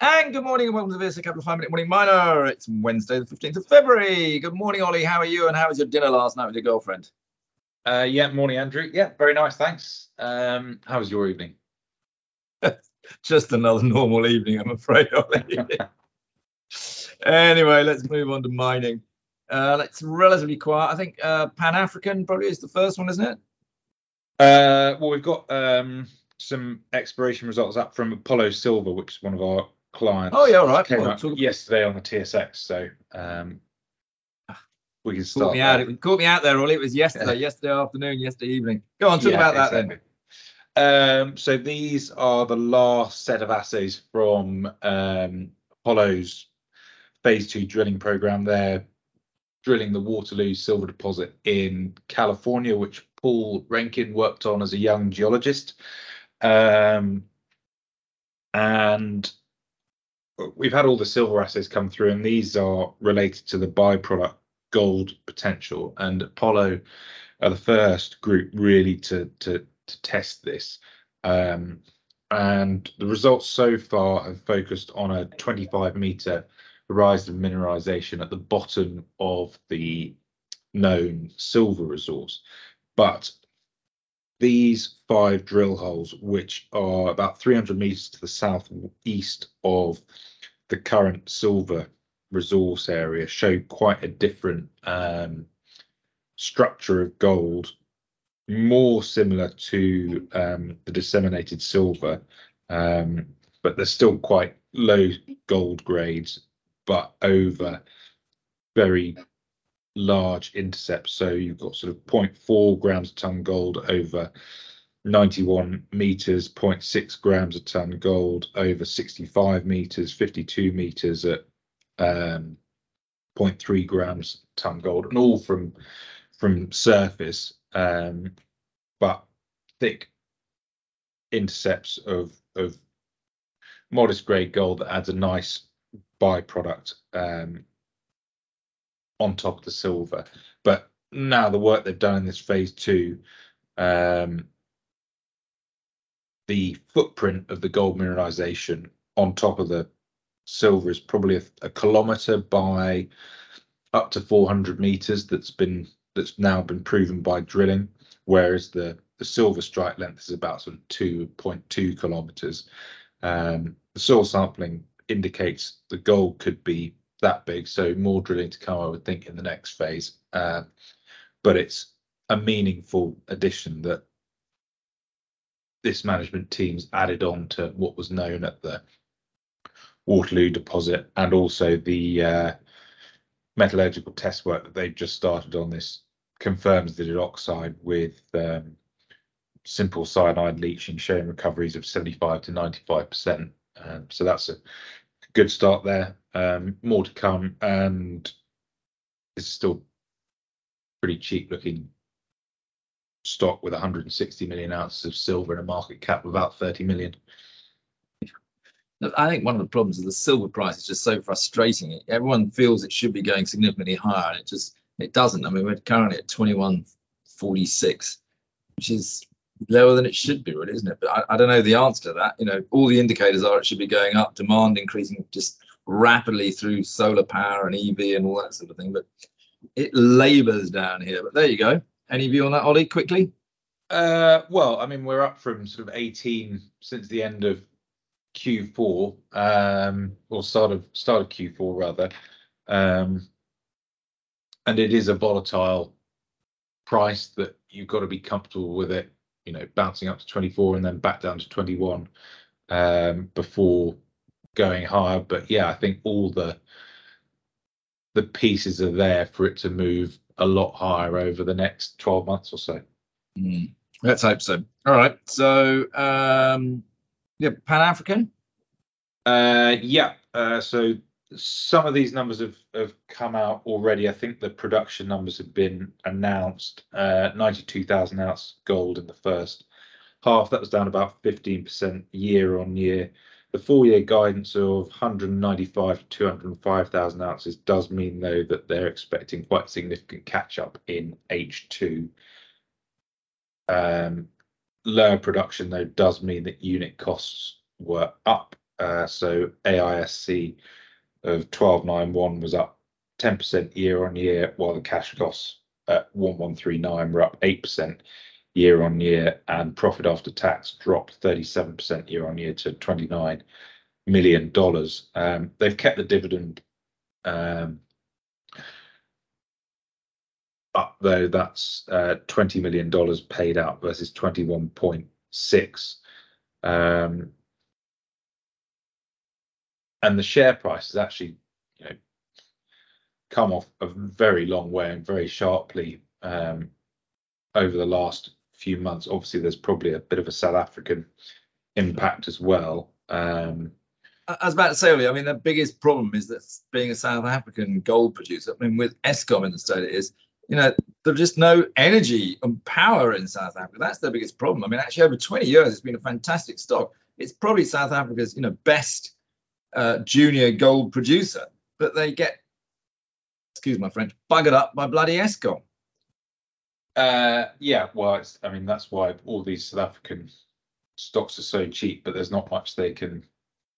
And good morning and welcome to this, a couple of five minute morning miner. It's Wednesday, the 15th of February. Good morning, Ollie. How are you? And how was your dinner last night with your girlfriend? Uh, yeah, morning, Andrew. Yeah, very nice, thanks. Um, how was your evening? Just another normal evening, I'm afraid, Ollie. anyway, let's move on to mining. Uh, it's relatively quiet. I think uh, Pan African probably is the first one, isn't it? Uh, well, we've got um, some exploration results up from Apollo Silver, which is one of our clients. Oh, yeah, all right. Came Well, up yesterday on the TSX, so um, we can start. Caught me out. there. It caught me out there, Ollie. It was yesterday, yesterday afternoon, yesterday evening. Go on, talk Yeah, about that then. Um, so these are the last set of assays from um, Apollo's phase two drilling program. They're drilling the Waterloo silver deposit in California, which Paul Rankin worked on as a young geologist. Um, and we've had all the silver assays come through, and these are related to the byproduct gold potential. And Apollo are the first group really to to to test this. Um, and the results so far have focused on a 25 meter horizon of mineralization at the bottom of the known silver resource. But these five drill holes, which are about 300 meters to the southeast of the current silver resource area, show quite a different um, structure of gold more similar to um, the disseminated silver, um, but they're still quite low gold grades, but over very large intercepts. So you've got sort of 0.4 grams a ton gold over 91 meters, 0.6 grams a ton gold over 65 meters, 52 meters at um, 0.3 grams ton gold, and all from from surface um, but thick intercepts of of modest grade gold that adds a nice byproduct um, on top of the silver. But now the work they've done in this phase two, um, the footprint of the gold mineralization on top of the silver is probably a, a kilometer by up to 400 meters. That's been that's now been proven by drilling whereas the the silver strike length is about of 2.2 kilometers. Um, the soil sampling indicates the gold could be that big, so more drilling to come, I would think, in the next phase. Uh, but it's a meaningful addition that this management team's added on to what was known at the Waterloo deposit and also the uh, metallurgical test work that they've just started on this confirms that it oxide with um, simple cyanide leaching, showing recoveries of 75 to 95 percent. Um, so that's a good start there. Um, more to come, and it's still pretty cheap looking stock with 160 million ounces of silver and a market cap of about 30 million. I think one of the problems is the silver price is just so frustrating. Everyone feels it should be going significantly higher, and it just it doesn't. I mean, we're currently at 21.46, which is lower than it should be, really, isn't it? But I, I don't know the answer to that. You know, all the indicators are it should be going up, demand increasing just rapidly through solar power and EV and all that sort of thing. But it labours down here. But there you go. Any view on that, Ollie? Quickly. Uh, well, I mean, we're up from sort of 18 since the end of Q4, um, or start of start of Q4 rather. Um, and it is a volatile price that you've got to be comfortable with it. You know, bouncing up to 24 and then back down to 21 um, before going higher. But yeah, I think all the the pieces are there for it to move a lot higher over the next 12 months or so. Mm, let's hope so. All right. So, um, yeah, Pan African. Uh, yeah. Uh, so some of these numbers have, have come out already. I think the production numbers have been announced. Uh, 92,000 ounce gold in the first half. That was down about 15% year on year. The full year guidance of 195 to 205,000 ounces does mean, though, that they're expecting quite significant catch up in H2. Um, lower production, though, does mean that unit costs were up Uh, so AISC of 1291 was up 10% year on year, while the cash costs at 1139 were up 8% year on year, and profit after tax dropped 37% year on year to 29 million dollars. Um, they've kept the dividend um, up though. That's uh, 20 million dollars paid out versus 21.6. Um, and the share price has actually, you know, come off a very long way and very sharply um, over the last few months. Obviously, there's probably a bit of a South African impact as well. Um, I was about to say I mean, the biggest problem is that being a South African gold producer, I mean, with Eskom in the state it is, you know, there's just no energy and power in South Africa. That's the biggest problem. I mean, actually, over 20 years, it's been a fantastic stock. It's probably South Africa's, you know, best uh, junior gold producer, but they get, excuse my French, buggered up by bloody Eskom. Uh, yeah, well, I mean, that's why all these South African stocks are so cheap, but there's not much they can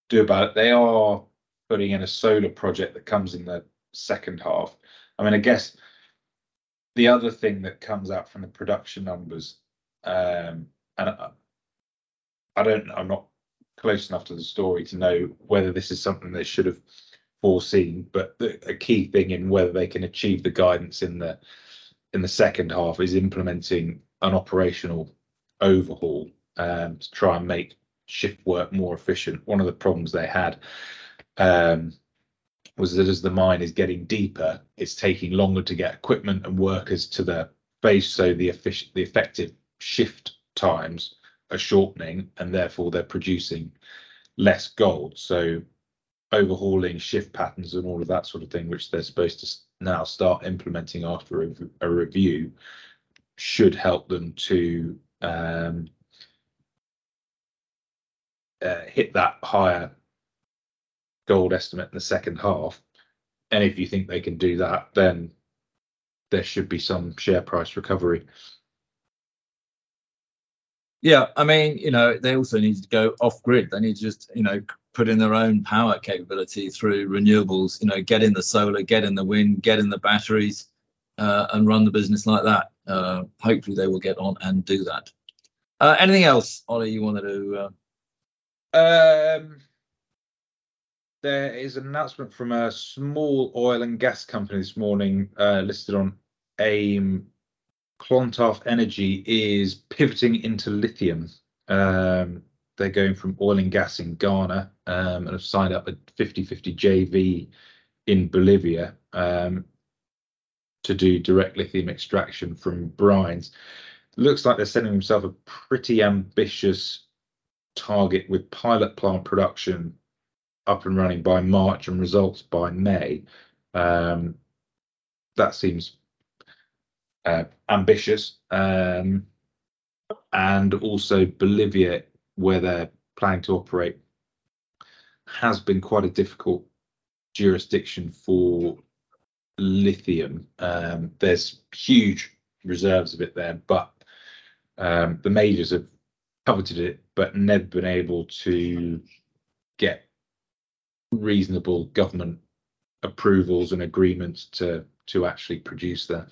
do about it. They are putting in a solar project that comes in the second half. I mean, I guess the other thing that comes out from the production numbers, um, and I, I don't, I'm not close enough to the story to know whether this is something they should have foreseen, but the, a key thing in whether they can achieve the guidance in the in the second half is implementing an operational overhaul um, to try and make shift work more efficient. One of the problems they had um, was that as the mine is getting deeper, it's taking longer to get equipment and workers to the base, so the efficient, the effective shift times are shortening, and therefore they're producing less gold. So overhauling shift patterns and all of that sort of thing, which they're supposed to now start implementing after a, a review, should help them to um, uh, hit that higher gold estimate in the second half. And if you think they can do that, then there should be some share price recovery. Yeah, I mean, you know, they also need to go off grid. They need to just, you know, put in their own power capability through renewables. You know, get in the solar, get in the wind, get in the batteries, uh, and run the business like that. Uh, hopefully, they will get on and do that. Uh, anything else, Ollie? You wanted to? Uh, um, there is an announcement from a small oil and gas company this morning uh, listed on AIM. Clontarf Energy is pivoting into lithium. Um, they're going from oil and gas in Ghana um, and have signed up a 50 50 JV in Bolivia um, to do direct lithium extraction from brines. Looks like they're setting themselves a pretty ambitious target with pilot plant production up and running by March and results by May. Um, that seems uh, ambitious. Um, and also Bolivia, where they're planning to operate, has been quite a difficult jurisdiction for lithium. Um, there's huge reserves of it there, but um, the majors have coveted it, but never been able to get reasonable government approvals and agreements to to actually produce that.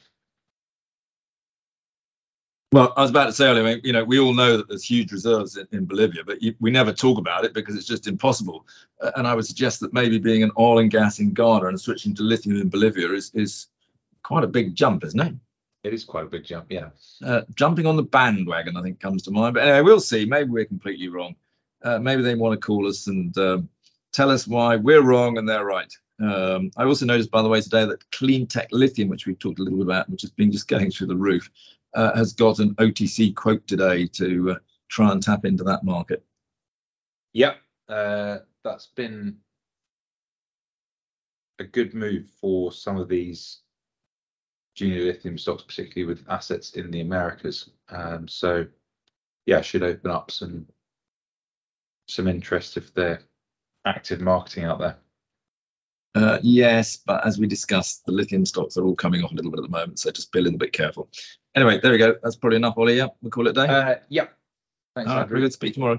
Well, I was about to say earlier, I mean, you know, we all know that there's huge reserves in, in Bolivia, but you, we never talk about it because it's just impossible. Uh, and I would suggest that maybe being an oil and gas in Ghana and switching to lithium in Bolivia is is quite a big jump, isn't it? It is quite a big jump, yeah. Uh, jumping on the bandwagon, I think, comes to mind. But anyway, we'll see. Maybe we're completely wrong. Uh, maybe they want to call us and um, tell us why we're wrong and they're right. Um, I also noticed, by the way, today that CleanTech Lithium, which we've talked a little bit about, which has been just going through the roof, uh, has got an OTC quote today to uh, try and tap into that market. Yep, uh, that's been a good move for some of these junior lithium stocks, particularly with assets in the Americas. Um, so, yeah, should open up some some interest if they're active marketing out there? Uh, yes, but as we discussed, the lithium stocks are all coming off a little bit at the moment, so just be a little bit careful. Anyway, there we go. That's probably enough, Ollie. Yeah, we'll call it a day. Uh, yep. Thanks, all right, very good. Speak tomorrow.